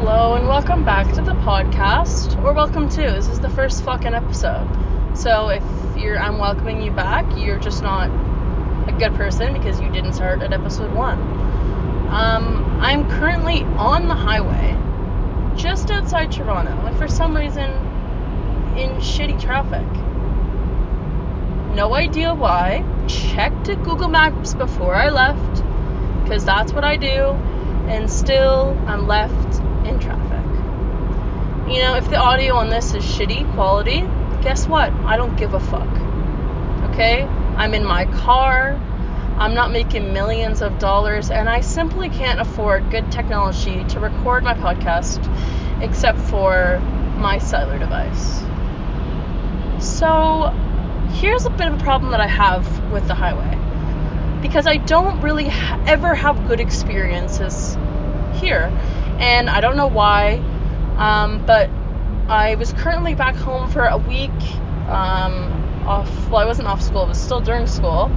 Hello and welcome back to the podcast, or welcome to. This is the first fucking episode. So if you're, I'm welcoming you back. You're just not a good person because you didn't start at episode one. Um, I'm currently on the highway, just outside Toronto, and for some reason, in shitty traffic. No idea why. Checked Google Maps before I left, because that's what I do, and still I'm left in traffic. You know, if the audio on this is shitty quality, guess what? I don't give a fuck. Okay? I'm in my car. I'm not making millions of dollars, and I simply can't afford good technology to record my podcast except for my cellular device. So, here's a bit of a problem that I have with the highway because I don't really ha- ever have good experiences here, and I don't know why, um, but I was currently back home for a week. Um, off, well, I wasn't off school, it was still during school,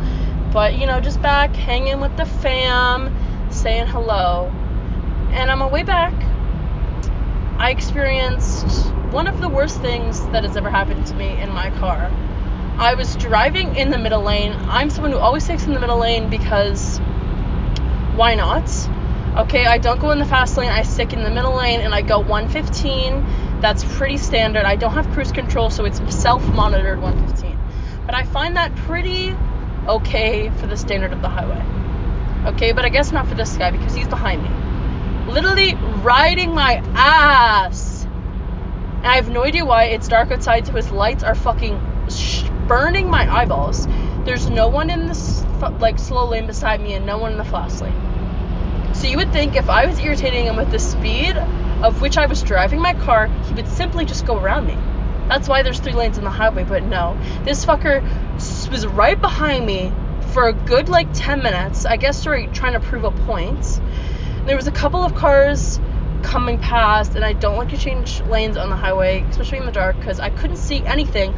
but you know, just back hanging with the fam, saying hello. And on my way back, I experienced one of the worst things that has ever happened to me in my car. I was driving in the middle lane. I'm someone who always takes in the middle lane because why not? Okay, I don't go in the fast lane, I stick in the middle lane and I go 115. That's pretty standard. I don't have cruise control, so it's self monitored 115. But I find that pretty okay for the standard of the highway. Okay, but I guess not for this guy because he's behind me. Literally riding my ass. And I have no idea why. It's dark outside, so his lights are fucking sh- burning my eyeballs. There's no one in this like slow lane beside me and no one in the fast lane. So you would think if I was irritating him with the speed of which I was driving my car, he would simply just go around me. That's why there's three lanes on the highway, but no. This fucker was right behind me for a good like 10 minutes. I guess they're trying to prove a point. There was a couple of cars coming past, and I don't like to change lanes on the highway, especially in the dark, because I couldn't see anything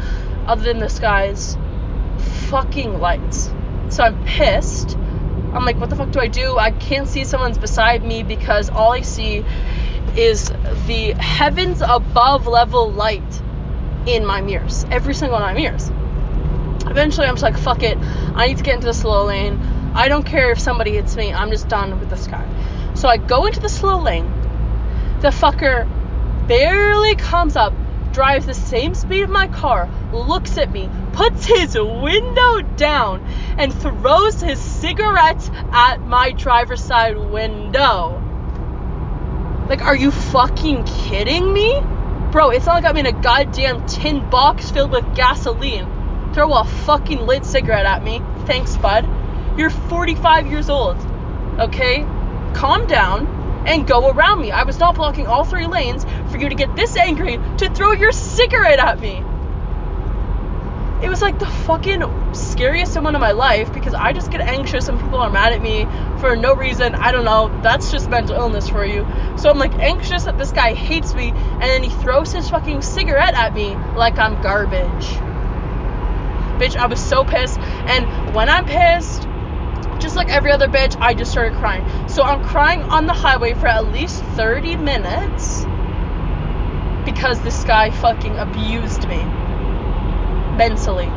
other than this guy's fucking lights. So I'm pissed. I'm like, what the fuck do I do? I can't see someone's beside me because all I see is the heavens above level light in my mirrors. Every single one of my mirrors. Eventually, I'm just like, fuck it. I need to get into the slow lane. I don't care if somebody hits me. I'm just done with this guy. So I go into the slow lane. The fucker barely comes up, drives the same speed of my car, looks at me, puts his window down, and throws his cigarette at my driver's side window. Like, are you fucking kidding me? Bro, it's not like I'm in a goddamn tin box filled with gasoline. Throw a fucking lit cigarette at me. Thanks, bud. You're 45 years old. Okay? Calm down and go around me. I was not blocking all three lanes for you to get this angry to throw your cigarette at me. It was like the fucking scariest moment of my life because I just get anxious and people are mad at me for no reason. I don't know. That's just mental illness for you. So I'm like anxious that this guy hates me and then he throws his fucking cigarette at me like I'm garbage. Bitch, I was so pissed. And when I'm pissed, just like every other bitch, I just started crying. So I'm crying on the highway for at least 30 minutes because this guy fucking abused me mentally.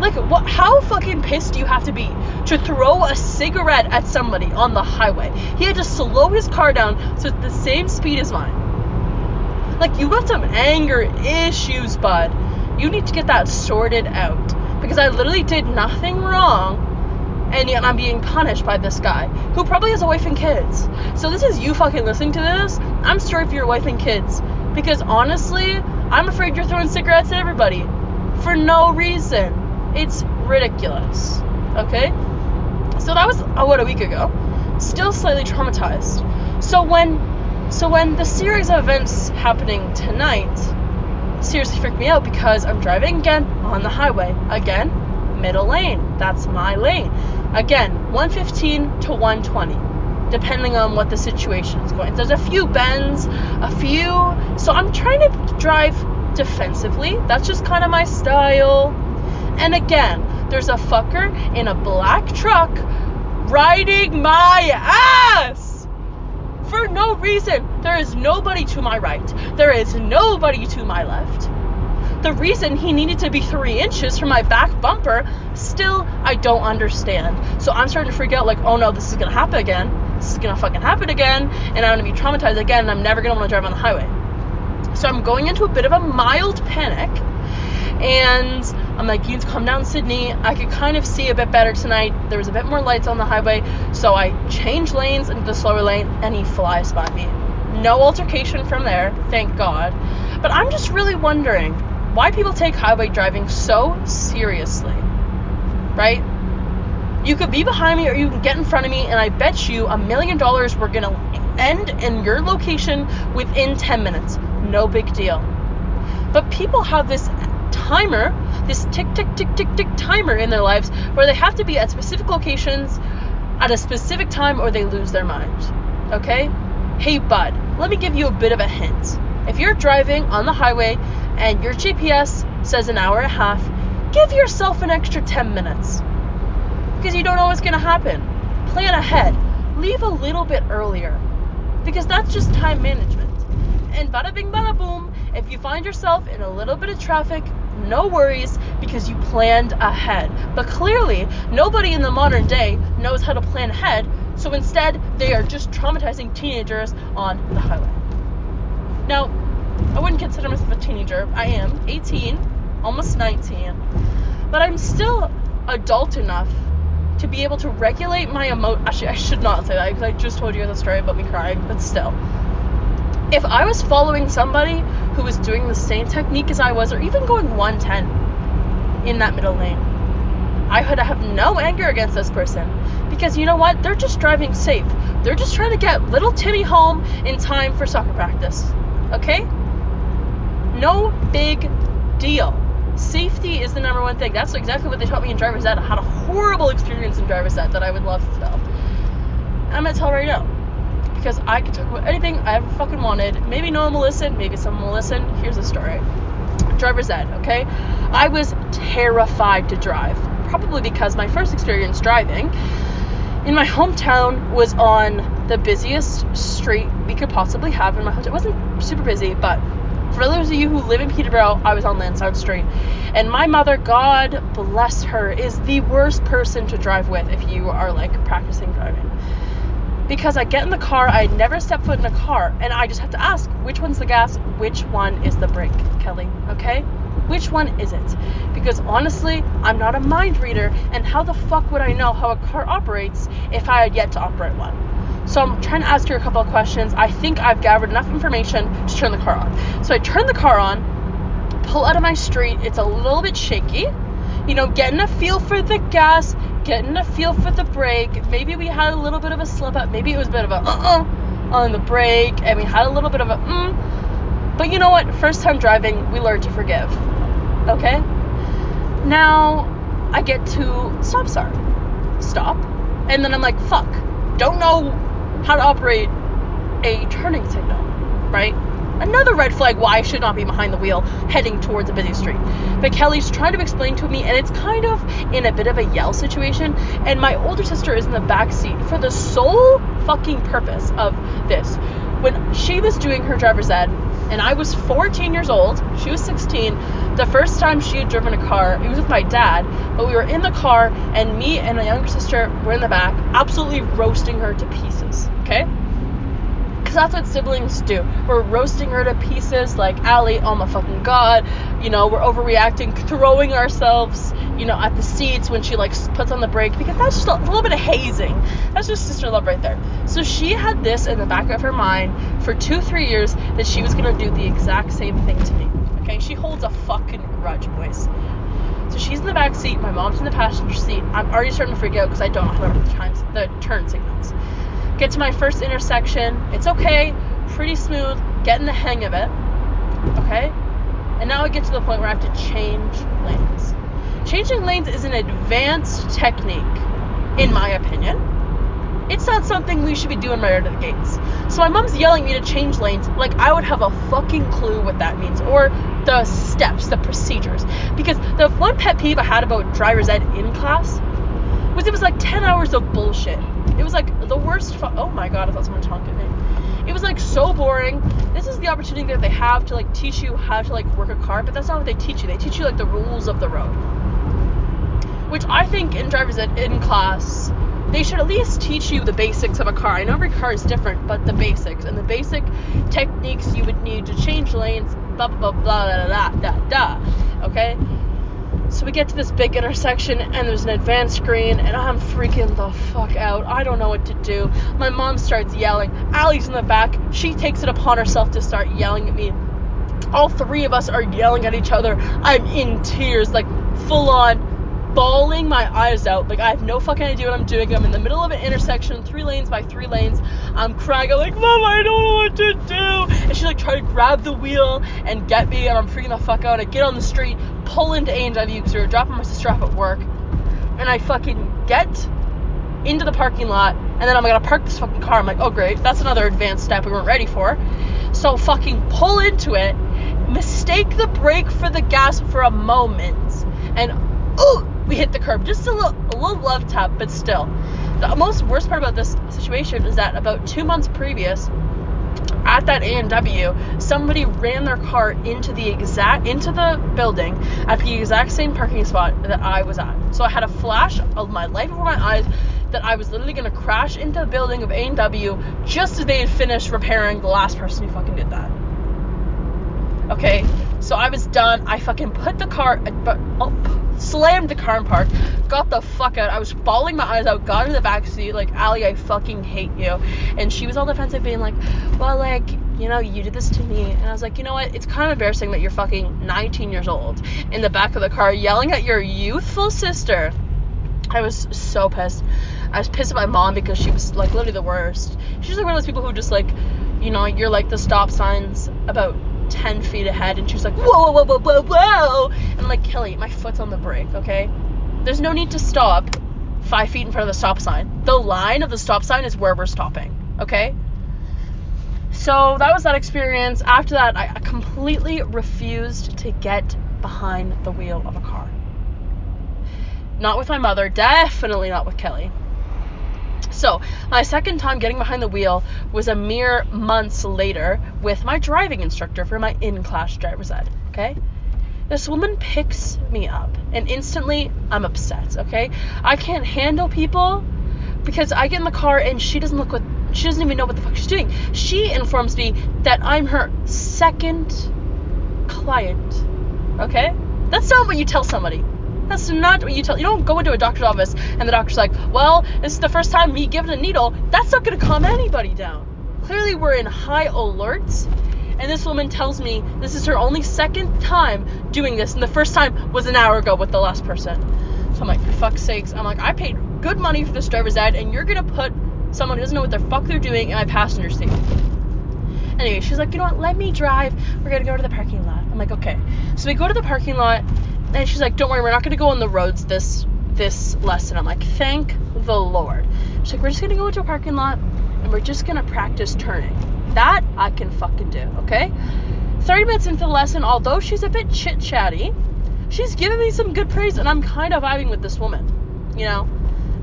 Like, what? How fucking pissed do you have to be to throw a cigarette at somebody on the highway? He had to slow his car down it's the same speed as mine. Like, you got some anger issues, bud. You need to get that sorted out because I literally did nothing wrong, and yet I'm being punished by this guy who probably has a wife and kids. So this is you fucking listening to this. I'm sorry for your wife and kids because honestly, I'm afraid you're throwing cigarettes at everybody for no reason. It's ridiculous. Okay? So that was uh, about a week ago. Still slightly traumatized. So when so when the series of events happening tonight seriously freaked me out because I'm driving again on the highway. Again, middle lane. That's my lane. Again, 115 to 120, depending on what the situation is going. There's a few bends, a few. So I'm trying to drive defensively. That's just kind of my style. And again, there's a fucker in a black truck riding my ass for no reason. There is nobody to my right. There is nobody to my left. The reason he needed to be three inches from my back bumper, still, I don't understand. So I'm starting to freak out like, oh no, this is gonna happen again. This is gonna fucking happen again, and I'm gonna be traumatized again, and I'm never gonna wanna drive on the highway. So I'm going into a bit of a mild panic, and I'm like, you need to come down, Sydney. I could kind of see a bit better tonight. There was a bit more lights on the highway, so I change lanes into the slower lane, and he flies by me. No altercation from there, thank God. But I'm just really wondering why people take highway driving so seriously, right? You could be behind me or you can get in front of me, and I bet you a million dollars we're gonna end in your location within 10 minutes. No big deal. But people have this timer, this tick, tick, tick, tick, tick timer in their lives where they have to be at specific locations at a specific time or they lose their mind. Okay? Hey, bud, let me give you a bit of a hint. If you're driving on the highway and your GPS says an hour and a half, give yourself an extra 10 minutes. Because you don't know what's going to happen. Plan ahead. Leave a little bit earlier. Because that's just time management. And bada bing, bada boom, if you find yourself in a little bit of traffic, no worries because you planned ahead. But clearly, nobody in the modern day knows how to plan ahead, so instead, they are just traumatizing teenagers on the highway. Now, I wouldn't consider myself a teenager. I am 18, almost 19, but I'm still adult enough to be able to regulate my emotion. Actually, I should not say that because I just told you the story about me crying, but still. If I was following somebody who was doing the same technique as I was, or even going 110 in that middle lane, I would have no anger against this person because you know what? They're just driving safe. They're just trying to get little Timmy home in time for soccer practice. Okay? No big deal. Safety is the number one thing. That's exactly what they taught me in driver's ed. I had a horrible experience in driver's ed that I would love to tell. I'm gonna tell right now. Because I can talk about anything I ever fucking wanted. Maybe no one will listen, maybe someone will listen. Here's the story. Driver's ed, okay? I was terrified to drive. Probably because my first experience driving in my hometown was on the busiest street we could possibly have in my hometown. It wasn't super busy, but for those of you who live in Peterborough, I was on Lansdowne Street. And my mother, God bless her, is the worst person to drive with if you are like practicing driving. Because I get in the car, I never step foot in a car, and I just have to ask which one's the gas, which one is the brake, Kelly, okay? Which one is it? Because honestly, I'm not a mind reader, and how the fuck would I know how a car operates if I had yet to operate one? So I'm trying to ask her a couple of questions. I think I've gathered enough information to turn the car on. So I turn the car on, pull out of my street. It's a little bit shaky. You know, getting a feel for the gas, getting a feel for the brake. Maybe we had a little bit of a slip up. Maybe it was a bit of a uh-uh on the brake, and we had a little bit of a mm. But you know what? First time driving, we learn to forgive. Okay? Now I get to stop sign. Stop. And then I'm like, fuck. Don't know how to operate a turning signal, right? Another red flag why I should not be behind the wheel heading towards a busy street. But Kelly's trying to explain to me, and it's kind of in a bit of a yell situation. And my older sister is in the back seat for the sole fucking purpose of this. When she was doing her driver's ed, and I was 14 years old, she was 16. The first time she had driven a car, it was with my dad, but we were in the car, and me and my younger sister were in the back, absolutely roasting her to pieces. Okay? Because that's what siblings do. We're roasting her to pieces, like, Allie, oh my fucking god. You know, we're overreacting, throwing ourselves, you know, at the seats when she, like, puts on the brake, because that's just a little bit of hazing. That's just sister love right there. So she had this in the back of her mind for two, three years that she was to do the exact same thing to me. Okay? She holds a fucking grudge, boys. So she's in the back seat, my mom's in the passenger seat. I'm already starting to freak out because I don't know how to the, times, the turn signals. Get to my first intersection. It's okay, pretty smooth, getting the hang of it. Okay? And now I get to the point where I have to change lanes. Changing lanes is an advanced technique, in my opinion. It's not something we should be doing right out of the gates. So my mom's yelling me to change lanes like I would have a fucking clue what that means or the steps, the procedures. Because the one pet peeve I had about driver's ed in class was it was like 10 hours of bullshit. It was like the worst. Fu- oh my god, I thought someone talked at me. It was like so boring. This is the opportunity that they have to like teach you how to like work a car, but that's not what they teach you. They teach you like the rules of the road. Which I think in driver's ed in class, they should at least teach you the basics of a car. I know every car is different, but the basics and the basic techniques you would need to change lanes, blah blah blah blah blah blah blah. Okay? So we get to this big intersection and there's an advanced green and I'm freaking the fuck out. I don't know what to do. My mom starts yelling. Allie's in the back. She takes it upon herself to start yelling at me. All three of us are yelling at each other. I'm in tears, like full on bawling my eyes out. Like I have no fucking idea what I'm doing. I'm in the middle of an intersection, three lanes by three lanes. I'm crying. I'm like, Mom, I don't know what to do. And she like tried to grab the wheel and get me, and I'm freaking the fuck out. I get on the street, pull into A&W because we were dropping my sister off at work, and I fucking get into the parking lot, and then I'm gonna park this fucking car. I'm like, oh great, that's another advanced step we weren't ready for. So fucking pull into it, mistake the brake for the gas for a moment, and oh, we hit the curb. Just a little, a little love tap, but still. The most worst part about this situation is that about two months previous, at that A&W, somebody ran their car into the exact into the building at the exact same parking spot that I was at. So I had a flash of my light before my eyes that I was literally gonna crash into the building of A&W just as they had finished repairing the last person who fucking did that. Okay, so I was done. I fucking put the car, oh, slammed the car in park, got the fuck out. I was bawling my eyes out, got in the back seat, like, Allie, I fucking hate you. And she was on the defensive being like, well, like, you know, you did this to me. And I was like, you know what? It's kind of embarrassing that you're fucking 19 years old in the back of the car yelling at your youthful sister. I was so pissed. I was pissed at my mom because she was like literally the worst. She's like one of those people who just like, you know, you're like the stop signs about 10 feet ahead and she's like, whoa, whoa, whoa, whoa, whoa. And I'm like, Kelly, my foot's on the brake, okay? There's no need to stop five feet in front of the stop sign. The line of the stop sign is where we're stopping, okay? So that was that experience. After that, I completely refused to get behind the wheel of a car. Not with my mother, definitely not with Kelly. So, my second time getting behind the wheel was a mere months later with my driving instructor for my in class driver's ed. Okay? This woman picks me up, and instantly I'm upset. Okay? I can't handle people because I get in the car and she doesn't look what she doesn't even know what the fuck she's doing. She informs me that I'm her second client. Okay? That's not what you tell somebody. That's not what you tell. You don't go into a doctor's office and the doctor's like, well, this is the first time me giving a needle. That's not going to calm anybody down. Clearly, we're in high alert. And this woman tells me this is her only second time doing this, and the first time was an hour ago with the last person. So I'm like, for fuck's sakes. I'm like, I paid good money for this driver's ed, and you're gonna put someone who doesn't know what the fuck they're doing in my passenger seat. Anyway, she's like, you know what? Let me drive. We're gonna go to the parking lot. I'm like, okay. So we go to the parking lot and she's like, "Don't worry, we're not gonna go on the roads this this lesson." I'm like, "Thank the Lord." She's like, "We're just gonna go into a parking lot and we're just gonna practice turning." That I can fucking do, okay? 30 minutes into the lesson, although she's a bit chit chatty, she's giving me some good praise, and I'm kind of vibing with this woman. You know,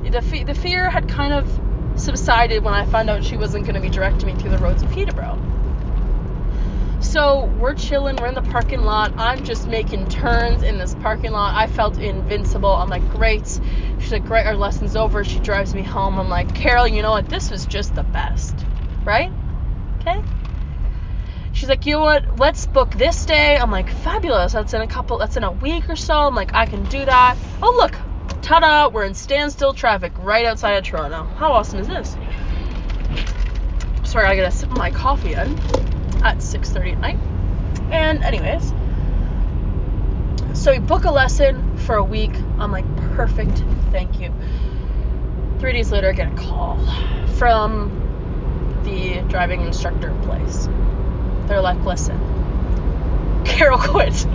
the fe- the fear had kind of subsided when I found out she wasn't going to be directing me through the roads of Peterborough. So we're chilling, we're in the parking lot. I'm just making turns in this parking lot. I felt invincible. I'm like, great. She's like, great, our lesson's over. She drives me home. I'm like, Carol, you know what? This was just the best. Right? Okay? She's like, you know what? Let's book this day. I'm like, fabulous. That's in a couple, that's in a week or so. I'm like, I can do that. Oh, look. Ta da! We're in standstill traffic right outside of Toronto. How awesome is this? Sorry, I gotta sip my coffee in at 6:30 at night. And anyways, so we book a lesson for a week. I'm like, perfect, thank you. Three days later, I get a call from the driving instructor place. They're like, listen, Carol quit.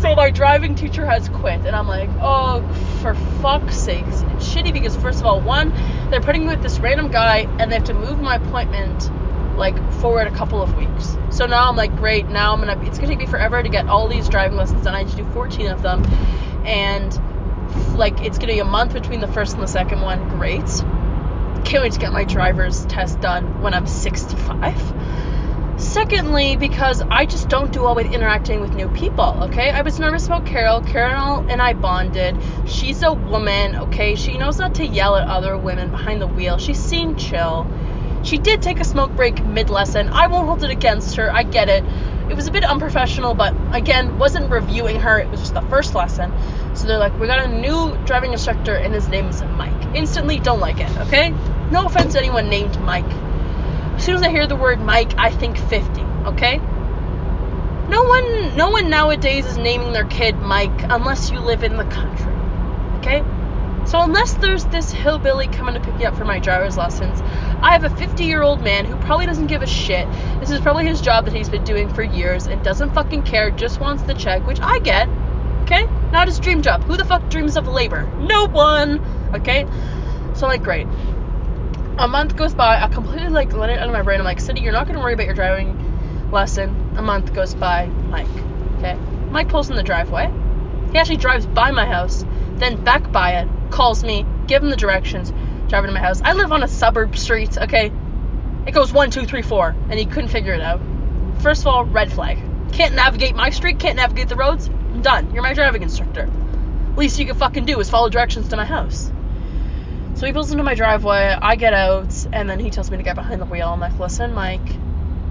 so my driving teacher has quit, and I'm like, oh, for fuck's sake. It's shitty because, first of all, one, they're putting me with this random guy, and they have to move my appointment like forward a couple of weeks. So now I'm like, great. Now I'm gonna. It's gonna take me forever to get all these driving lessons done. I need to do 14 of them, and like it's gonna be a month between the first and the second one. Great. Can't wait to get my driver's test done when I'm 65. Secondly, because I just don't do well with interacting with new people, okay? I was nervous about Carol. Carol and I bonded. She's a woman, okay? She knows not to yell at other women behind the wheel. She seemed chill. She did take a smoke break mid lesson. I won't hold it against her. I get it. It was a bit unprofessional, but again, wasn't reviewing her. It was just the first lesson. So they're like, we got a new driving instructor, and his name is Mike. Instantly, don't like it, okay? No offense to anyone named Mike. As soon as I hear the word Mike, I think 50, okay? No one no one nowadays is naming their kid Mike unless you live in the country. Okay? So unless there's this hillbilly coming to pick me up for my driver's lessons, I have a 50-year-old man who probably doesn't give a shit. This is probably his job that he's been doing for years and doesn't fucking care, just wants the check, which I get. Okay? Not his dream job. Who the fuck dreams of labor? No one. Okay? So like great a month goes by. I completely like let it out of my brain. I'm like, City, you're not gonna worry about your driving lesson. A month goes by. Mike, okay. Mike pulls in the driveway. He actually drives by my house, then back by it, calls me, give him the directions, driving to my house. I live on a suburb street, okay. It goes one, two, three, four, and he couldn't figure it out. First of all, red flag. Can't navigate my street, can't navigate the roads. I'm done. You're my driving instructor. Least you can fucking do is follow directions to my house. So he pulls into my driveway, I get out, and then he tells me to get behind the wheel. I'm like, listen, Mike,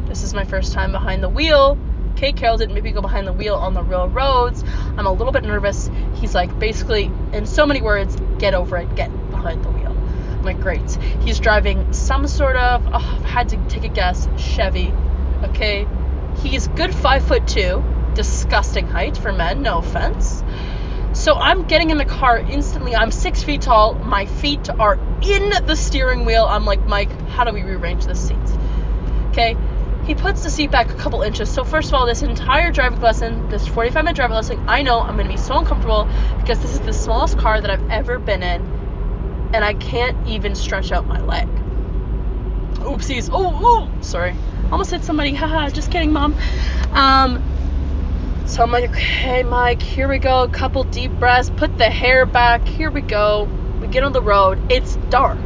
this is my first time behind the wheel. Kate Carol didn't make me go behind the wheel on the real roads. I'm a little bit nervous. He's like, basically, in so many words, get over it, get behind the wheel. Like, great. He's driving some sort of, oh, I had to take a guess, Chevy. Okay. He's good five foot two, disgusting height for men, no offense. So I'm getting in the car instantly. I'm six feet tall. My feet are in the steering wheel. I'm like, Mike, how do we rearrange the seats? Okay. He puts the seat back a couple inches. So first of all, this entire driving lesson, this 45 minute driving lesson, I know I'm gonna be so uncomfortable because this is the smallest car that I've ever been in, and I can't even stretch out my leg. Oopsies. Oh, oh, sorry. Almost hit somebody. Haha. Just kidding, mom. Um, so I'm like, okay, Mike, here we go. A couple deep breaths, put the hair back. Here we go. We get on the road. It's dark.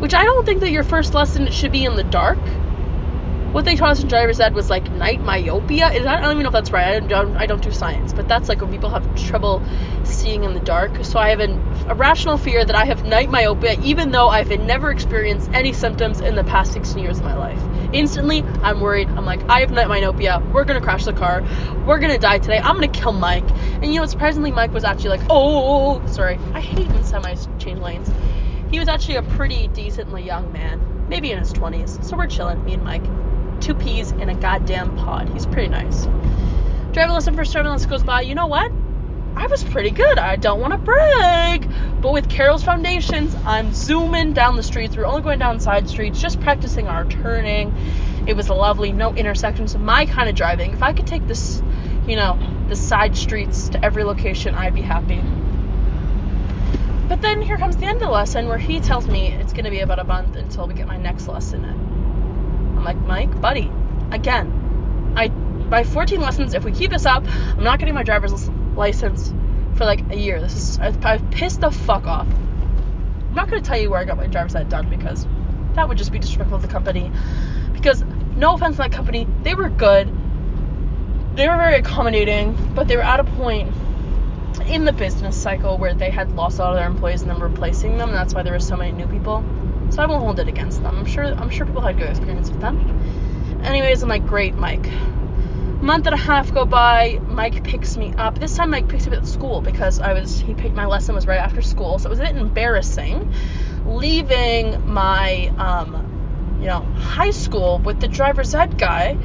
Which I don't think that your first lesson should be in the dark. What they taught us in driver's ed was like night myopia. Is that, I don't even know if that's right. I don't, I don't do science, but that's like when people have trouble seeing in the dark. So I have an, a rational fear that I have night myopia, even though I've never experienced any symptoms in the past 16 years of my life. Instantly, I'm worried. I'm like, I have night myopia. We're gonna crash the car. We're gonna die today. I'm gonna kill Mike. And you know? Surprisingly, Mike was actually like, oh, oh, oh, oh sorry. I hate when semis change lanes. He was actually a pretty decently young man, maybe in his 20s. So we're chilling, me and Mike. Two peas in a goddamn pod. He's pretty nice. Driving lesson first lesson goes by. You know what? I was pretty good. I don't want to brag. But with Carol's foundations, I'm zooming down the streets. We're only going down side streets, just practicing our turning. It was lovely, no intersections. Of my kind of driving. If I could take this, you know, the side streets to every location, I'd be happy. But then here comes the end of the lesson where he tells me it's going to be about a month until we get my next lesson in. I'm like, Mike, buddy, again, I by 14 lessons, if we keep this up, I'm not getting my driver's license for like a year. This is I've, pissed the fuck off. I'm not gonna tell you where I got my driver's ed done because that would just be disrespectful to the company. Because no offense to that company, they were good. They were very accommodating, but they were at a point in the business cycle where they had lost all of their employees and then replacing them. That's why there were so many new people. So I won't hold it against them. I'm sure I'm sure people had good experience with them. Anyways, I'm like, great, Mike month and a half go by mike picks me up. This time mike picks me up at school because i was he picked my lesson was right after school so it was a bit embarrassing leaving my um you know high school with the driver's ed guy.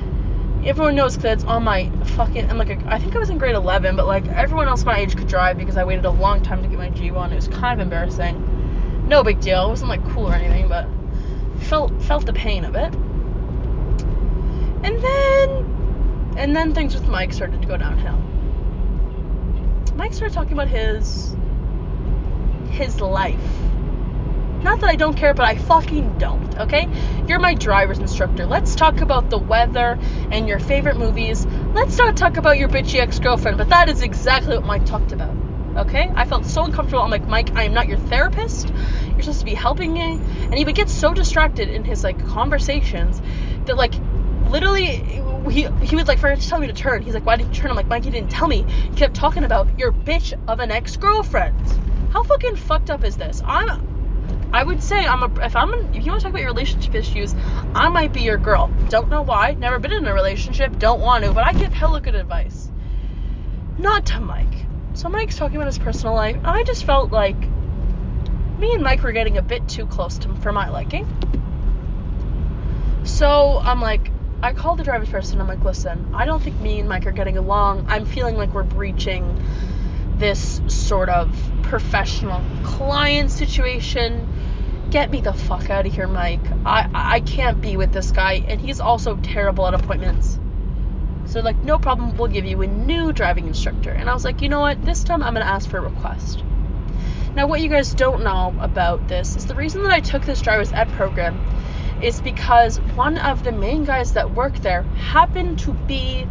Everyone knows because it's on my fucking i'm like a, i think i was in grade 11 but like everyone else my age could drive because i waited a long time to get my g1 it was kind of embarrassing. No big deal. It wasn't like cool or anything but felt felt the pain of it. And then and then things with Mike started to go downhill. Mike started talking about his his life. Not that I don't care, but I fucking don't, okay? You're my driver's instructor. Let's talk about the weather and your favorite movies. Let's not talk about your bitchy ex-girlfriend, but that is exactly what Mike talked about. Okay? I felt so uncomfortable. I'm like, Mike, I am not your therapist. You're supposed to be helping me. And he would get so distracted in his like conversations that like literally he he was like to tell me to turn. He's like, why didn't you turn? I'm like, Mike, you didn't tell me. He kept talking about your bitch of an ex girlfriend. How fucking fucked up is this? I'm. I would say I'm a if I'm if you want to talk about your relationship issues, I might be your girl. Don't know why. Never been in a relationship. Don't want to, but I give hella good advice. Not to Mike. So Mike's talking about his personal life. I just felt like me and Mike were getting a bit too close to for my liking. So I'm like, I called the driver's person. I'm like, listen, I don't think me and Mike are getting along. I'm feeling like we're breaching this sort of professional client situation. Get me the fuck out of here, Mike. I I can't be with this guy, and he's also terrible at appointments. So like, no problem. We'll give you a new driving instructor. And I was like, you know what? This time I'm gonna ask for a request. Now, what you guys don't know about this is the reason that I took this driver's ed program is because one of the main guys that work there happened to be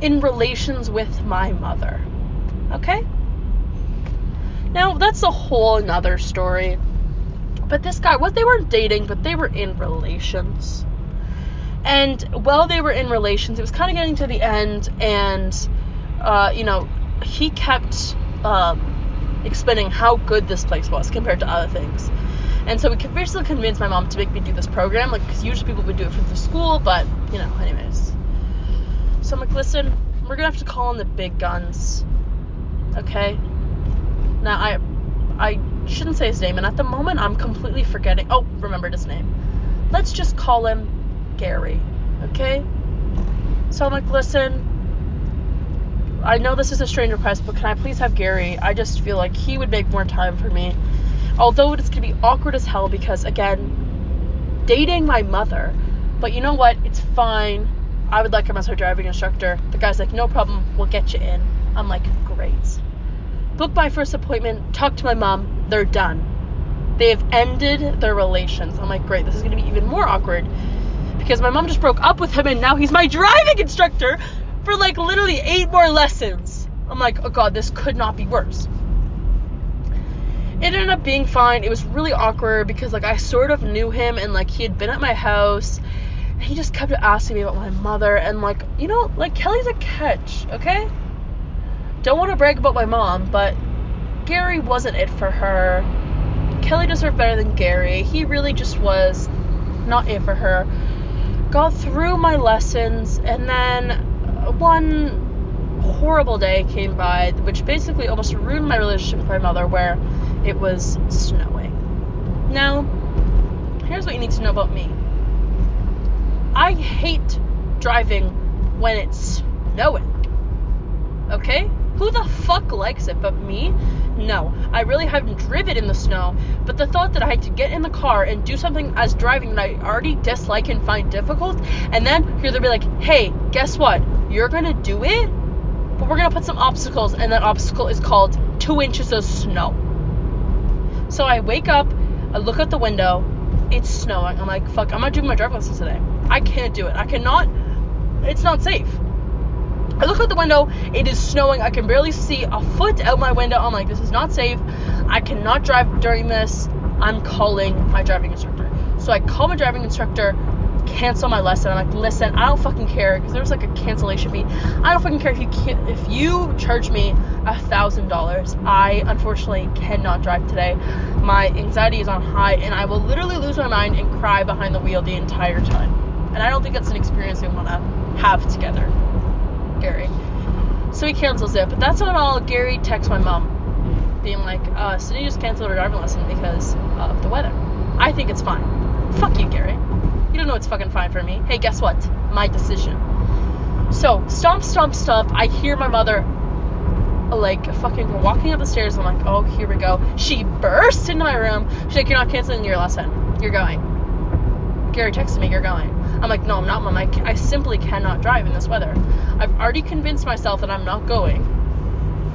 in relations with my mother. Okay? Now, that's a whole another story. But this guy, what they weren't dating, but they were in relations. And while they were in relations, it was kind of getting to the end, and, uh, you know, he kept um, explaining how good this place was compared to other things. And so we could basically convinced my mom to make me do this program, like, because usually people would do it for the school, but, you know, anyways. So I'm like, listen, we're gonna have to call in the big guns, okay? Now, I, I shouldn't say his name, and at the moment, I'm completely forgetting. Oh, remembered his name. Let's just call him Gary, okay? So I'm like, listen, I know this is a strange request, but can I please have Gary? I just feel like he would make more time for me although it's going to be awkward as hell because, again, dating my mother. But you know what? It's fine. I would like him as her driving instructor. The guy's like, no problem, we'll get you in. I'm like, great. Book my first appointment, talk to my mom, they're done. They have ended their relations. I'm like, great, this is gonna be even more awkward because my mom just broke up with him and now he's my driving instructor for like literally eight more lessons. I'm like, oh god, this could not be worse it ended up being fine. It was really awkward because like I sort of knew him and like he had been at my house and he just kept asking me about my mother and like you know like Kelly's a catch, okay? Don't want to brag about my mom, but Gary wasn't it for her. Kelly deserved better than Gary. He really just was not it for her. Got through my lessons and then one horrible day came by which basically almost ruined my relationship with my mother where it was snowing. Now, here's what you need to know about me I hate driving when it's snowing. Okay? Who the fuck likes it but me? No, I really haven't driven in the snow, but the thought that I had to get in the car and do something as driving that I already dislike and find difficult, and then here they'll be like, hey, guess what? You're gonna do it, but we're gonna put some obstacles, and that obstacle is called two inches of snow. So I wake up, I look out the window, it's snowing. I'm like, fuck, I'm not doing my driving lesson today. I can't do it. I cannot. It's not safe. I look out the window, it is snowing. I can barely see a foot out my window. I'm like, this is not safe. I cannot drive during this. I'm calling my driving instructor. So I call my driving instructor cancel my lesson. I'm like, listen, I don't fucking care because there was like a cancellation fee. I don't fucking care if you can if you charge me a thousand dollars. I unfortunately cannot drive today. My anxiety is on high, and I will literally lose my mind and cry behind the wheel the entire time. And I don't think that's an experience we want to have together, Gary. So he cancels it, but that's not all. Gary texts my mom, being like, uh, Sydney just canceled her driving lesson because of the weather. I think it's fine. Fuck you, Gary. You don't know it's fucking fine for me. Hey, guess what? My decision. So, stomp, stomp, stomp. I hear my mother, like, fucking walking up the stairs. I'm like, oh, here we go. She bursts into my room. She's like, you're not canceling your lesson. You're going. Gary texted me, you're going. I'm like, no, I'm not, mom. I, I simply cannot drive in this weather. I've already convinced myself that I'm not going.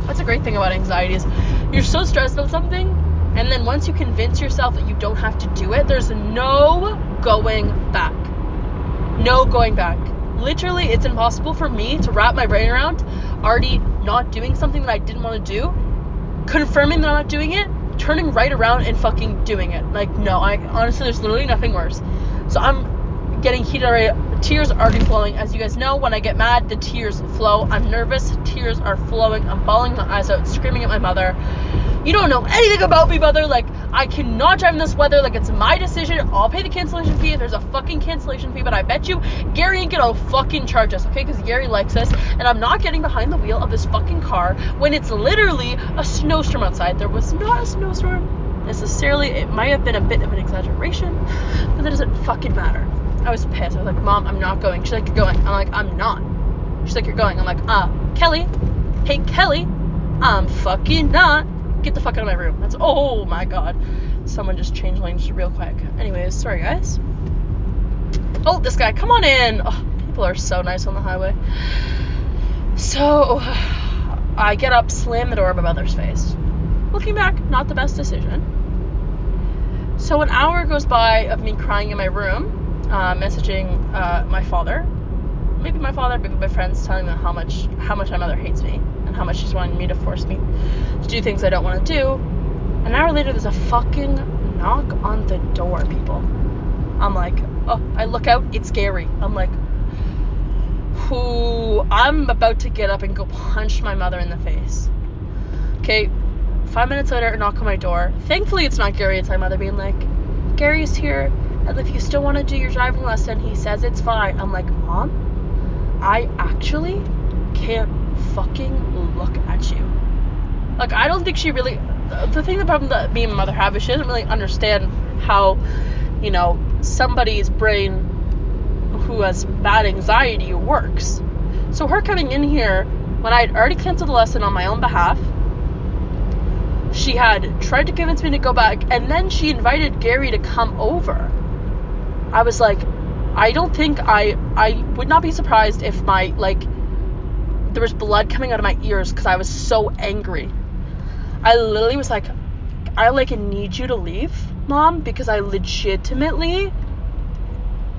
That's a great thing about anxiety is you're so stressed about something, and then once you convince yourself that you don't have to do it, there's no going back. No going back. Literally, it's impossible for me to wrap my brain around already not doing something that I didn't want to do, confirming that I'm not doing it, turning right around and fucking doing it. Like, no, I honestly, there's literally nothing worse. So I'm getting heated already. Tears are already flowing. As you guys know, when I get mad, the tears flow. I'm nervous. Tears are flowing. I'm bawling my eyes out, screaming at my mother. You don't know anything about me, mother. Like, I cannot drive in this weather. Like, it's my decision. I'll pay the cancellation fee if there's a fucking cancellation fee. But I bet you Gary ain't gonna fucking charge us, okay? Because Gary likes us. And I'm not getting behind the wheel of this fucking car when it's literally a snowstorm outside. There was not a snowstorm necessarily. It might have been a bit of an exaggeration, but that doesn't fucking matter. I was pissed. I was like, Mom, I'm not going. She's like, You're going. I'm like, I'm not. She's like, You're going. I'm like, uh, Kelly. Hey, Kelly. I'm fucking not. Get the fuck out of my room. That's, oh my god. Someone just changed lanes real quick. Anyways, sorry guys. Oh, this guy, come on in. Oh, people are so nice on the highway. So, I get up, slam the door in my mother's face. Looking back, not the best decision. So, an hour goes by of me crying in my room uh, messaging uh, my father, maybe my father, maybe my friends, telling them how much how much my mother hates me how much she's wanting me to force me to do things I don't want to do. An hour later, there's a fucking knock on the door, people. I'm like, oh, I look out, it's Gary. I'm like, who? I'm about to get up and go punch my mother in the face. Okay, five minutes later, a knock on my door. Thankfully, it's not Gary. It's my mother being like, Gary's here and if you still want to do your driving lesson, he says it's fine. I'm like, Mom, I actually can't fucking look at you. Like, I don't think she really. The thing, the problem that me and my mother have is she doesn't really understand how, you know, somebody's brain who has bad anxiety works. So, her coming in here when I had already canceled the lesson on my own behalf, she had tried to convince me to go back, and then she invited Gary to come over. I was like, I don't think I I would not be surprised if my like there was blood coming out of my ears because I was so angry. I literally was like, I like need you to leave, mom, because I legitimately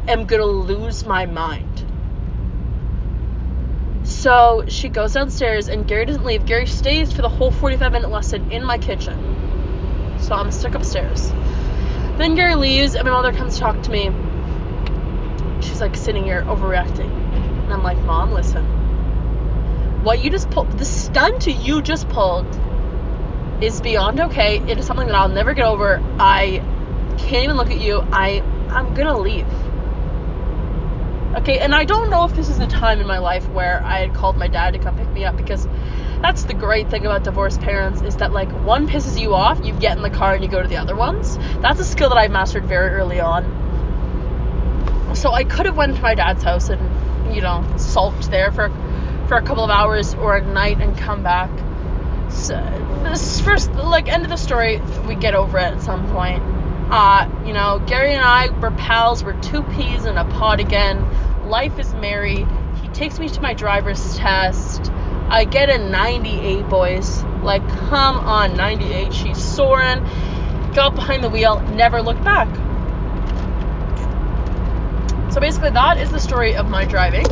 am gonna lose my mind. So she goes downstairs and Gary doesn't leave. Gary stays for the whole 45 minute lesson in my kitchen. So I'm stuck upstairs. Then Gary leaves, and my mother comes to talk to me. She's like sitting here overreacting. And I'm like, Mom, listen. What you just pulled, the stunt you just pulled is beyond okay. It is something that I'll never get over. I can't even look at you. I I'm gonna leave. Okay, and I don't know if this is the time in my life where I had called my dad to come pick me up because that's the great thing about divorced parents is that like one pisses you off, you get in the car and you go to the other ones. That's a skill that I mastered very early on. So I could have went to my dad's house and you know sulked there for for a couple of hours or a night and come back. So this first like end of the story, we get over it at some point. Uh, you know, Gary and I were pals. We're two peas in a pod again. Life is merry. He takes me to my driver's test. I get a 98, boys. Like, come on, 98. She's soaring. Got behind the wheel, never looked back. So basically, that is the story of my driving.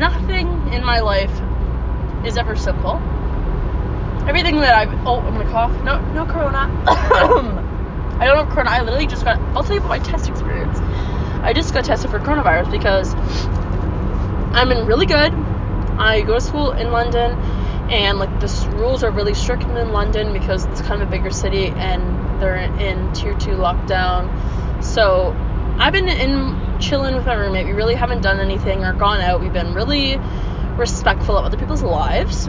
Nothing in my life is ever simple. Everything that I've. Oh, I'm gonna cough. No, no corona. I don't have corona. I literally just got. I'll tell you about my test experience. I just got tested for coronavirus because I'm in really good I go to school in London, and like the rules are really strict in London because it's kind of a bigger city and they're in tier two lockdown. So I've been in chilling with my roommate. We really haven't done anything or gone out. We've been really respectful of other people's lives.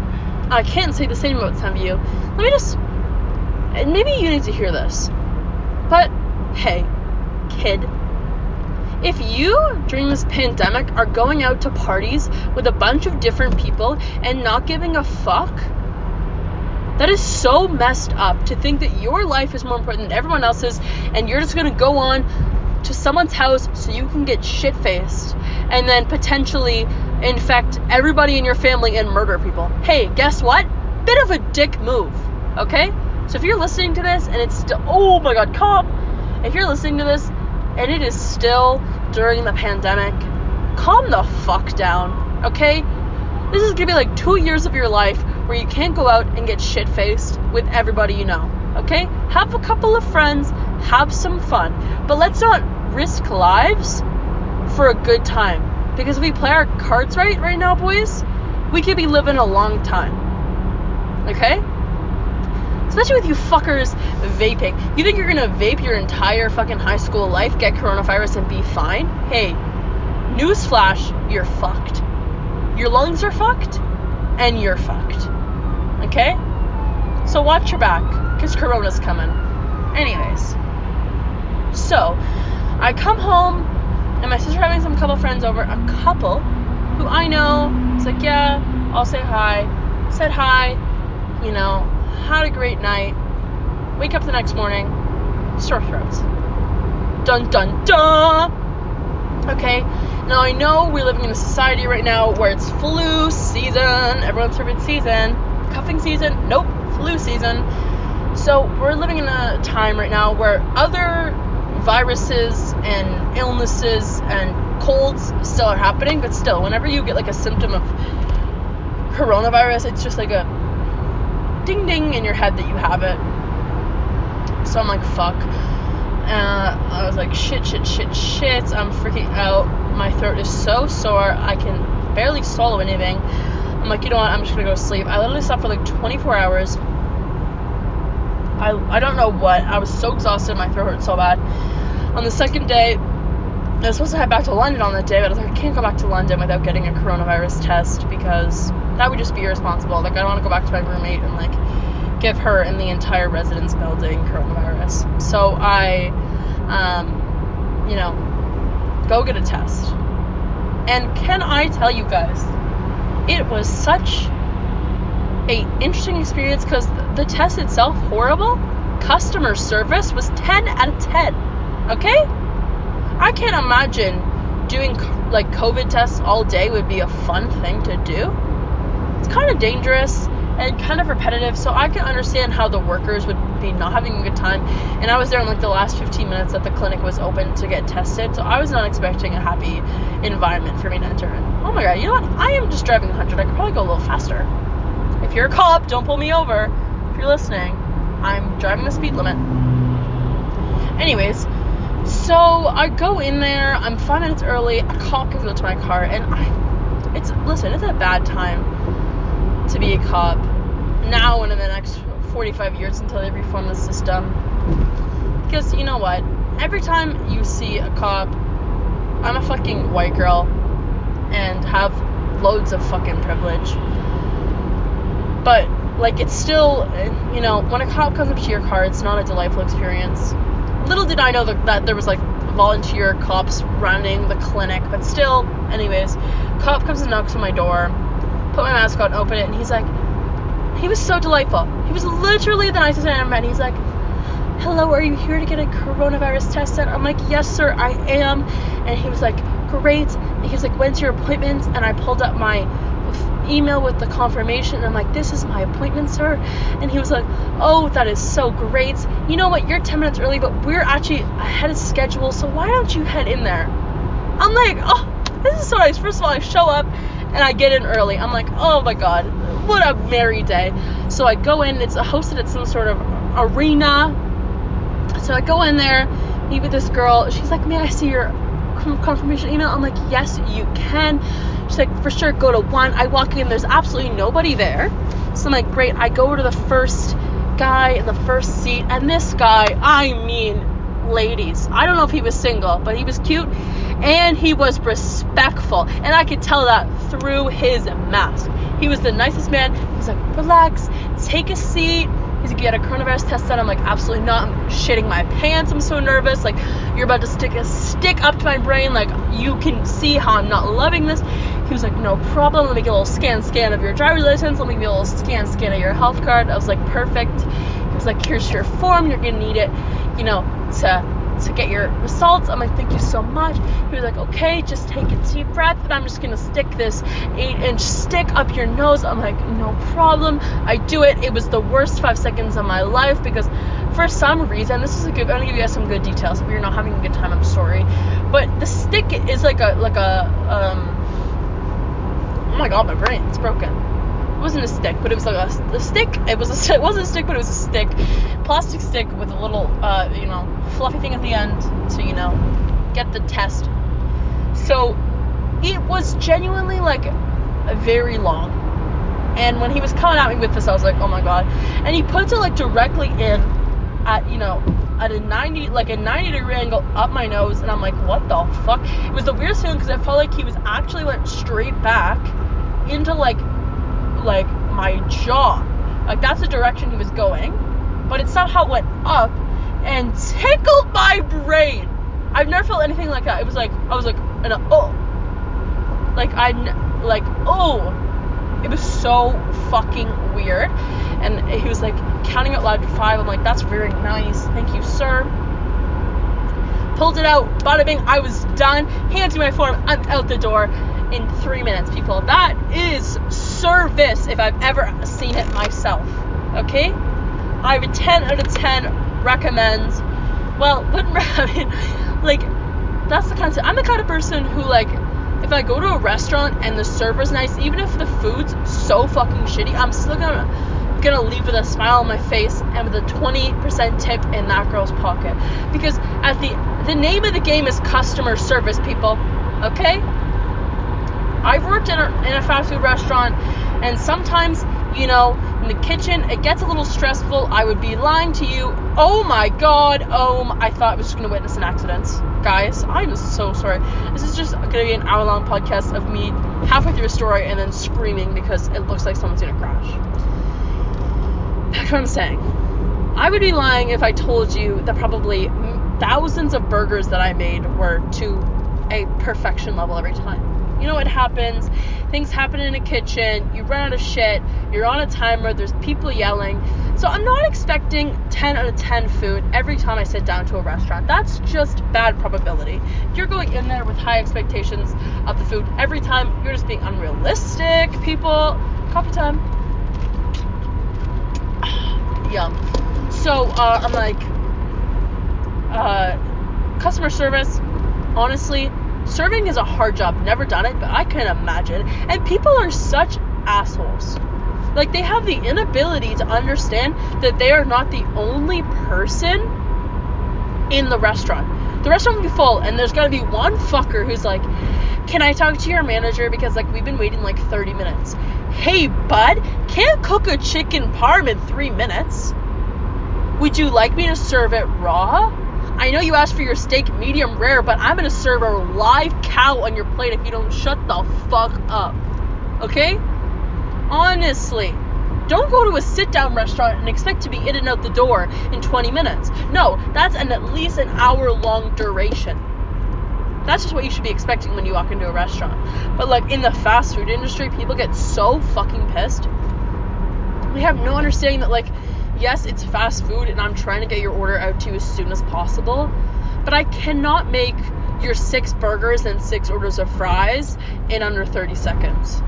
I can't say the same about some of you. Let me just, and maybe you need to hear this, but hey, kid, if you, during this pandemic, are going out to parties with a bunch of different people and not giving a fuck, that is so messed up to think that your life is more important than everyone else's and you're just gonna go on to someone's house so you can get shit faced and then potentially infect everybody in your family and murder people. Hey, guess what? Bit of a dick move, okay? So if you're listening to this and it's oh my god, cop! If you're listening to this and it is still during the pandemic, calm the fuck down, okay? This is gonna be like two years of your life where you can't go out and get shit faced with everybody you know, okay? Have a couple of friends, have some fun, but let's not risk lives for a good time. Because if we play our cards right right now, boys, we could be living a long time. Okay? Especially with you fuckers vaping. You think you're gonna vape your entire fucking high school life, get coronavirus, and be fine? Hey, newsflash, you're fucked. Your lungs are fucked, and you're fucked. Okay? So watch your back, because corona's coming. Anyways. So, I come home, and my sister having some couple friends over, a couple who I know. It's like, yeah, I'll say hi. Said hi, you know, had a great night. Wake up the next morning, sore throats. Dun dun dun! Okay, now I know we're living in a society right now where it's flu season, everyone's favorite season. Cuffing season? Nope, flu season. So we're living in a time right now where other viruses and illnesses and colds still are happening, but still, whenever you get like a symptom of coronavirus, it's just like a ding ding in your head that you have it. So I'm like, fuck. Uh, I was like, shit, shit, shit, shit. I'm freaking out. My throat is so sore. I can barely swallow anything. I'm like, you know what? I'm just gonna go sleep. I literally slept for like 24 hours. I, I don't know what. I was so exhausted. My throat hurt so bad. On the second day, I was supposed to head back to London on that day, but I was like, I can't go back to London without getting a coronavirus test because that would just be irresponsible. Like, I don't want to go back to my roommate and like give her and the entire residence building coronavirus. So I, um, you know, go get a test. And can I tell you guys, it was such a interesting experience because the test itself horrible. Customer service was 10 out of 10. Okay? I can't imagine doing like COVID tests all day would be a fun thing to do. It's kind of dangerous and kind of repetitive, so I can understand how the workers would be not having a good time. And I was there in like the last 15 minutes that the clinic was open to get tested, so I was not expecting a happy environment for me to enter in. Oh my god, you know what? I am just driving 100. I could probably go a little faster. If you're a cop, don't pull me over. If you're listening, I'm driving the speed limit. Anyways, so I go in there. I'm five minutes early. A cop comes up to my car, and I, it's listen, it's a bad time to be a cop. Now and in the next 45 years until they reform the system, because you know what? Every time you see a cop, I'm a fucking white girl, and have loads of fucking privilege. But like it's still, you know, when a cop comes up to your car, it's not a delightful experience little did I know that, that there was like volunteer cops running the clinic, but still, anyways, cop comes and knocks on my door, put my mask on, open it, and he's like, he was so delightful. He was literally the nicest man I ever met. He's like, hello, are you here to get a coronavirus test done? I'm like, yes, sir, I am. And he was like, great. And he was like, when's your appointment? And I pulled up my email with the confirmation. And I'm like, this is my appointment, sir. And he was like, oh, that is so great. You know what? You're 10 minutes early, but we're actually ahead of schedule. So why don't you head in there? I'm like, oh, this is so nice. First of all, I show up and I get in early. I'm like, oh my god, what a merry day. So I go in. It's hosted at some sort of arena. So I go in there, meet with this girl. She's like, may I see your confirmation email? I'm like, yes, you can. She's like, for sure, go to one. I walk in, there's absolutely nobody there. So I'm like, great. I go to the first guy in the first seat, and this guy, I mean, ladies. I don't know if he was single, but he was cute and he was respectful. And I could tell that through his mask. He was the nicest man. He was like, relax, take a seat. He's like, get a coronavirus test done. I'm like, absolutely not. I'm shitting my pants. I'm so nervous. Like, you're about to stick a stick up to my brain. Like, you can see how I'm not loving this. He was like, no problem. Let me get a little scan, scan of your driver's license. Let me get a little scan, scan of your health card. I was like, perfect. He was like, here's your form. You're gonna need it, you know, to to get your results. I'm like, thank you so much. He was like, okay, just take a deep breath, and I'm just gonna stick this eight inch stick up your nose. I'm like, no problem. I do it. It was the worst five seconds of my life because for some reason, this is a good. I'm gonna give you guys some good details. If you're not having a good time, I'm sorry. But the stick is like a like a um oh my god, my brain, it's broken. It wasn't a stick, but it was like a, a stick. It was a, it wasn't a stick, but it was a stick, plastic stick with a little, uh, you know, fluffy thing at the end to, you know, get the test. So So it was genuinely like very long. And when he was coming at me with this, I was like, oh my god. And he puts it like directly in at, you know, at a 90, like a 90 degree angle up my nose. And I'm like, what the fuck? It was the weirdest feeling because I felt like he was actually went straight back into like, like my jaw. Like that's the direction he was going. But it somehow went up and tickled my brain. I've never felt anything like that. It was like, I was like, and uh, oh. Like, I, like, oh it was so fucking weird. And he was like counting out loud to five. I'm like, that's very nice. Thank you, sir. Pulled it out, bada bing, I was done. Hands me my form, I'm out the door in three minutes, people. That is service if I've ever seen it myself. Okay? I a 10 out of 10 recommends. Well, wouldn't I mean, like, that's the kind of I'm the kind of person who like if I go to a restaurant and the server's nice, even if the food's so fucking shitty, I'm still gonna gonna leave with a smile on my face and with a 20% tip in that girl's pocket. Because at the the name of the game is customer service, people. Okay? I've worked in a, in a fast food restaurant and sometimes, you know, in the kitchen it gets a little stressful. I would be lying to you. Oh my god. Oh, my, I thought I was just gonna witness an accident guys. I'm so sorry. This is just gonna be an hour long podcast of me halfway through a story and then screaming because it looks like someone's gonna crash. That's what I'm saying. I would be lying if I told you that probably thousands of burgers that I made were to a perfection level every time. You know what happens? Things happen in a kitchen, you run out of shit, you're on a timer, there's people yelling. So I'm not expecting 10 out of 10 food every time I sit down to a restaurant. That's just bad probability. You're going in there with high expectations of the food every time. You're just being unrealistic, people. Coffee time. Yum. So uh, I'm like, uh, customer service, honestly, Serving is a hard job. Never done it, but I can imagine. And people are such assholes. Like they have the inability to understand that they are not the only person in the restaurant. The restaurant will be full, and there's gonna be one fucker who's like, "Can I talk to your manager? Because like we've been waiting like 30 minutes." Hey, bud, can't cook a chicken parm in three minutes. Would you like me to serve it raw? I know you asked for your steak medium rare, but I'm gonna serve a live cow on your plate if you don't shut the fuck up. Okay? Honestly. Don't go to a sit down restaurant and expect to be in and out the door in 20 minutes. No, that's an at least an hour long duration. That's just what you should be expecting when you walk into a restaurant. But like in the fast food industry, people get so fucking pissed. We have no understanding that like yes, it's fast food and I'm trying to get your order out to you as soon as possible, but I cannot make your six burgers and six orders of fries in under 30 seconds.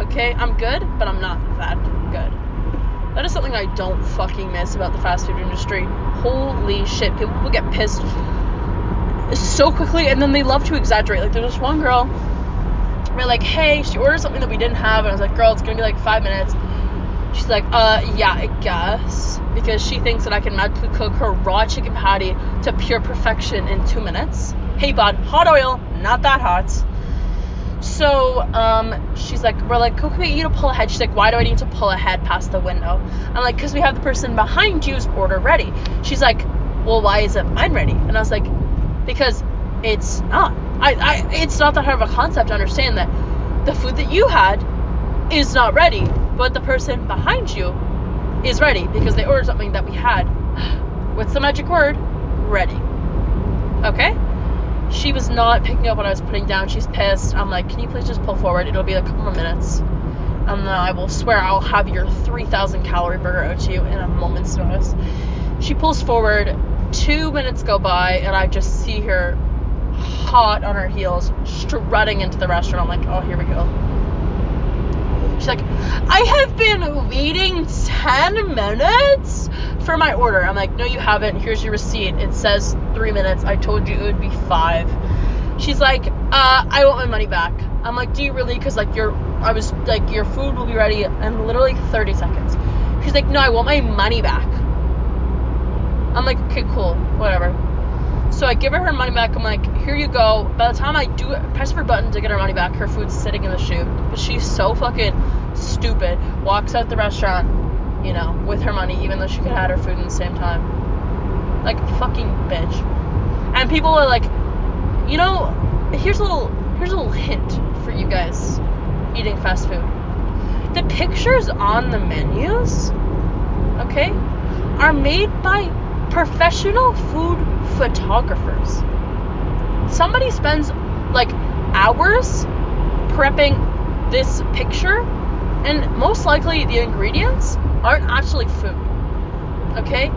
Okay, I'm good, but I'm not that good. That is something I don't fucking miss about the fast food industry. Holy shit, people get pissed so quickly and then they love to exaggerate. Like, there's this one girl, we're like, hey, she ordered something that we didn't have, and I was like, girl, it's gonna be like five minutes She's like, uh, yeah, I guess. Because she thinks that I can magically cook her raw chicken patty to pure perfection in two minutes. Hey, bud, hot oil, not that hot. So, um, she's like, we're like, cook me you to pull ahead. She's like, why do I need to pull ahead past the window? I'm like, because we have the person behind you's order ready. She's like, well, why isn't mine ready? And I was like, because it's not. I, I, it's not that hard of a concept to understand that the food that you had is not ready but the person behind you is ready because they ordered something that we had. What's the magic word? Ready. Okay? She was not picking up what I was putting down. She's pissed. I'm like, can you please just pull forward? It'll be a couple more minutes. And then I will swear I'll have your 3,000 calorie burger out to you in a moment's notice. She pulls forward. Two minutes go by, and I just see her hot on her heels, strutting into the restaurant. I'm like, oh, here we go She's like, I have been waiting 10 minutes for my order. I'm like, no, you haven't. Here's your receipt. It says three minutes. I told you it would be five. She's like, uh, I want my money back. I'm like, do you really? Because like your, I was like, your food will be ready in literally 30 seconds. She's like, no, I want my money back. I'm like, okay, cool, whatever. So I give her her money back. I'm like, here you go. By the time I do press her button to get her money back, her food's sitting in the chute. But she's so fucking stupid. Walks out the restaurant, you know, with her money, even though she could have had her food in the same time. Like fucking bitch. And people are like, you know, here's a little here's a little hint for you guys eating fast food. The pictures on the menus, okay, are made by professional food photographers. Somebody spends like hours prepping this picture, and most likely the ingredients aren't actually food. Okay?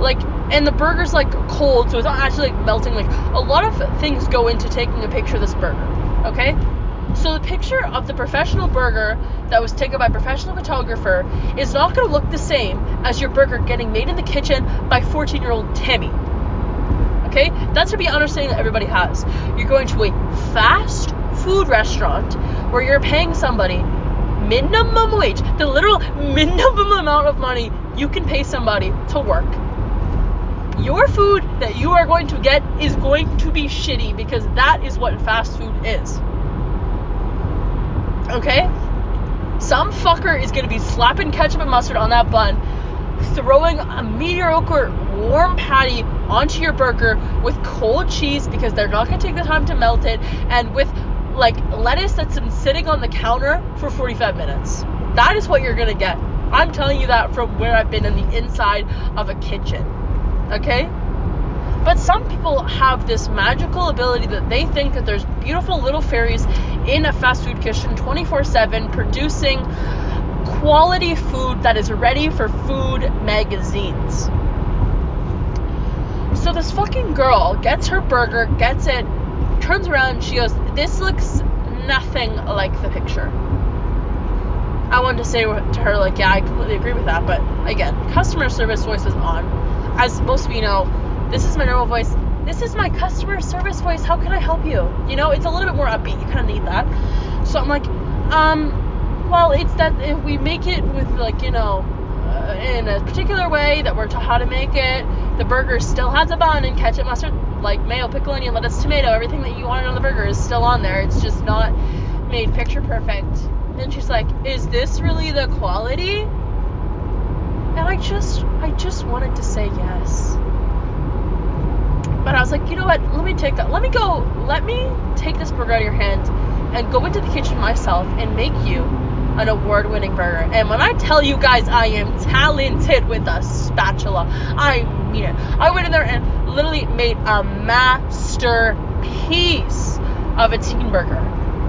Like, and the burger's like cold, so it's not actually like melting. Like, a lot of things go into taking a picture of this burger. Okay? So the picture of the professional burger that was taken by a professional photographer is not going to look the same as your burger getting made in the kitchen by 14-year-old Timmy. Okay? That's to be understanding that everybody has. You're going to a fast food restaurant where you're paying somebody minimum wage, the literal minimum amount of money you can pay somebody to work. Your food that you are going to get is going to be shitty because that is what fast food is. Okay? Some fucker is to be slapping ketchup and mustard on that bun, throwing a mediocre warm patty onto your burger with cold cheese because they're not to take the time to melt it, and with like lettuce that's been sitting on the counter for 45 minutes. That is what you're to get. I'm telling you that from where I've been in the inside of a kitchen. Okay? But some people have this magical ability that they think that there's beautiful little fairies in a fast food kitchen 24 7 producing quality food that is ready for food magazines. So this fucking girl gets her burger, gets it, turns around, she goes, This looks nothing like the picture. I wanted to say to her, like, yeah, I completely agree with that. But again, customer service voice is on. As most of you know, this is my normal voice. This is my customer service voice. How can I help you? You know, it's a little bit more upbeat. You kind of need that. So I'm like, um, well, it's that if we make it with, like, you know, uh, in a particular way that we're taught how to make it. The burger still has a bun and ketchup, mustard, like mayo, pickle, onion, lettuce, tomato. Everything that you wanted on the burger is still on there. It's just not made picture perfect. And she's like, "Is this really the quality?" And I just, I just wanted to say yes. Like, you know what? Let me take that. Let me go. Let me take this burger out of your hand and go into the kitchen myself and make you an award winning burger. And when I tell you guys I am talented with a spatula, I mean it. I went in there and literally made a masterpiece of a teen burger.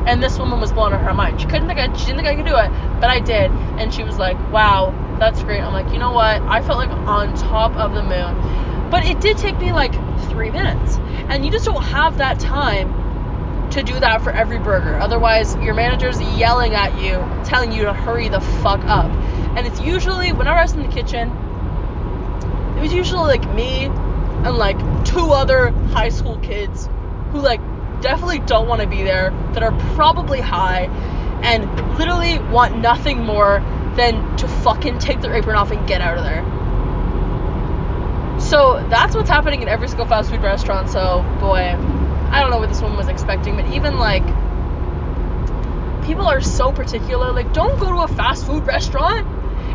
And this woman was blown out of her mind. She couldn't think I, she didn't think I could do it, but I did. And she was like, "Wow, that's great." I'm like, you know what? I felt like on top of the moon. But it did take me like three minutes, and you just don't have that time to do that for every burger. Otherwise, your manager's yelling at you, telling you to hurry the fuck up. And it's usually whenever I was in the kitchen, it was usually like me and like two other high school kids who like definitely don't want to be there, that are probably high, and literally want nothing more than to fucking take their apron off and get out of there. So that's what's happening in every single fast food restaurant. So boy, I don't know what this woman was expecting, but even like people are so particular. Like, don't go to a fast food restaurant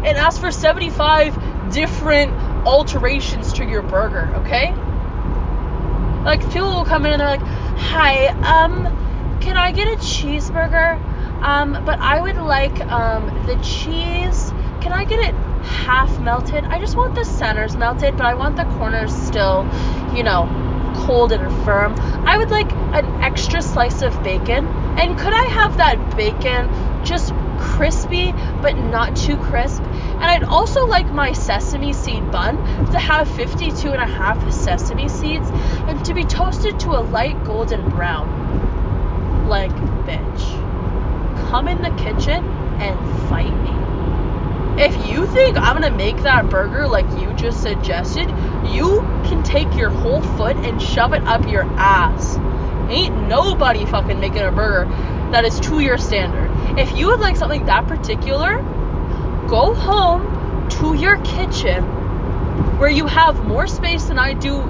and ask for 75 different alterations to your burger, okay? Like people will come in and they're like, "Hi, um, can I get a cheeseburger? Um, but I would like um the cheese. Can I get it half melted? I just want the centers melted, but I want the corners still, you know, cold and firm. I would like an extra slice of bacon. And could I have that bacon just crispy but not too crisp? And I'd also like my sesame seed bun to have 52 and a half sesame seeds and to be toasted to a light golden brown. Like, bitch. Come in the kitchen and fight me. If you think I'm gonna make that burger like you just suggested, you can take your whole foot and shove it up your ass. Ain't nobody fucking making a burger that is to your standard. If you would like something that particular, go home to your kitchen where you have more space than I do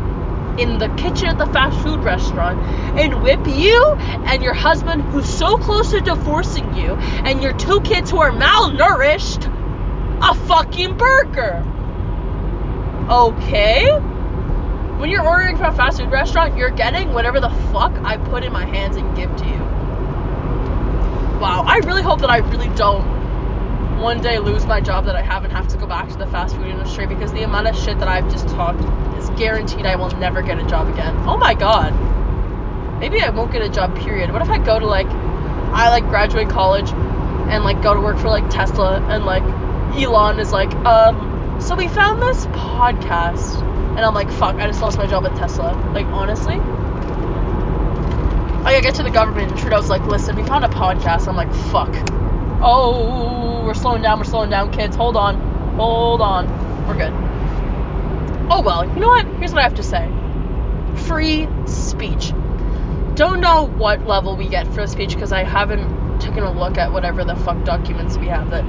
in the kitchen at the fast food restaurant and whip you and your husband who's so close to divorcing you and your two kids who are malnourished a fucking burger. Okay? When you're ordering from a fast food restaurant, you're getting whatever the fuck I put in my hands and give to you. Wow, I really hope that I really don't one day lose my job that I have and have to go back to the fast food industry because the amount of shit that I've just talked is guaranteed I will never get a job again. Oh my god. Maybe I won't get a job, period. What if I go to like, I like graduate college and like go to work for like Tesla and like Elon is like, um, so we found this podcast. And I'm like, fuck, I just lost my job at Tesla. Like, honestly? I get to the government and Trudeau's like, listen, we found a podcast. I'm like, fuck. Oh, we're slowing down, we're slowing down, kids. Hold on. Hold on. We're good. Oh well, you know what? Here's what I have to say. Free speech. Don't know what level we get for speech because I haven't taken a look at whatever the fuck documents we have that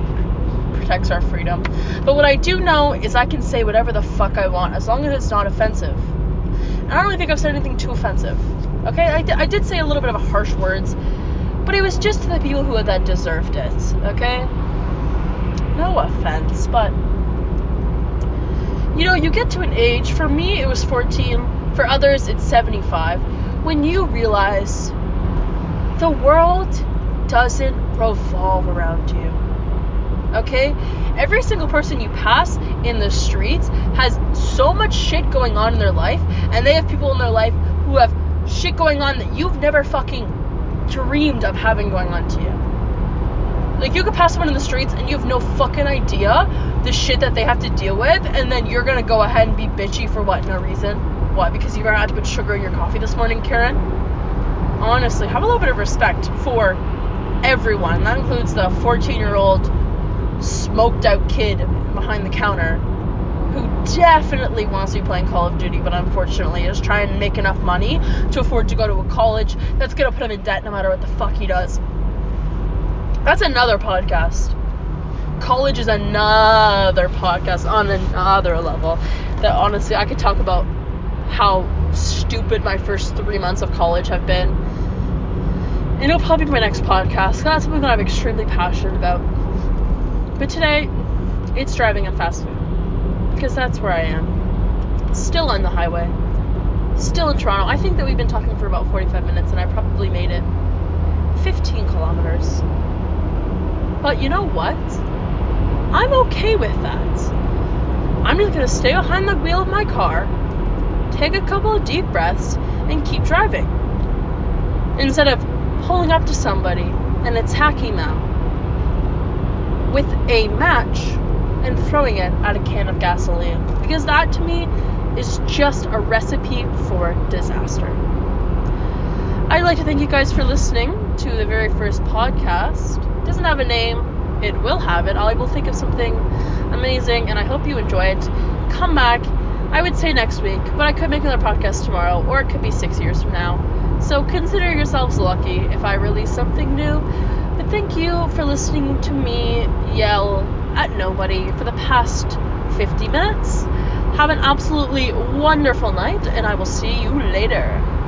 protects our freedom. But what I do know is I can say whatever the fuck I want as long as it's not offensive. And I don't really think I've said anything too offensive. Okay, I, d- I did say a little bit of harsh words, but it was just to the people who that deserved it. Okay? No offense, but you know, you get to an age, for me it was 14, for others it's 75, when you realize the world doesn't revolve around you okay? Every single person you pass in the streets has so much shit going on in their life, and they have people in their life who have shit going on that you've never fucking dreamed of having going on to you. Like, you could pass someone in the streets and you have no fucking idea the shit that they have to deal with, and then you're gonna go ahead and be bitchy for what? No reason? What? Because you forgot to put sugar in your coffee this morning, Karen? Honestly, have a little bit of respect for everyone. That includes the 14 year old smoked out kid behind the counter who definitely wants to be playing Call of Duty, but unfortunately is trying to make enough money to afford to go to a college that's gonna put him in debt no matter what the fuck he does. That's another podcast. College is another podcast on another level that honestly I could talk about how stupid my first three months of college have been. And it'll probably be my next podcast. That's something that I'm extremely passionate about. But today, it's driving and fast food. Because that's where I am. Still on the highway. Still in Toronto. I think that we've been talking for about 45 minutes and I probably made it 15 kilometers. But you know what? I'm okay with that. I'm just gonna stay behind the wheel of my car, take a couple of deep breaths, and keep driving. Instead of pulling up to somebody and attacking them with a match and throwing it at a can of gasoline. Because that to me is just a recipe for disaster. I'd like to thank you guys for listening to the very first podcast. It doesn't have a name, it will have it. I will think of something amazing, and I hope you enjoy it. Come back, I would say next week, but I could make another podcast tomorrow, or it could be six years from now. So consider yourselves lucky if I release something new. But thank you for listening to me yell at nobody for the past 50 minutes. Have an absolutely wonderful night, and I will see you later.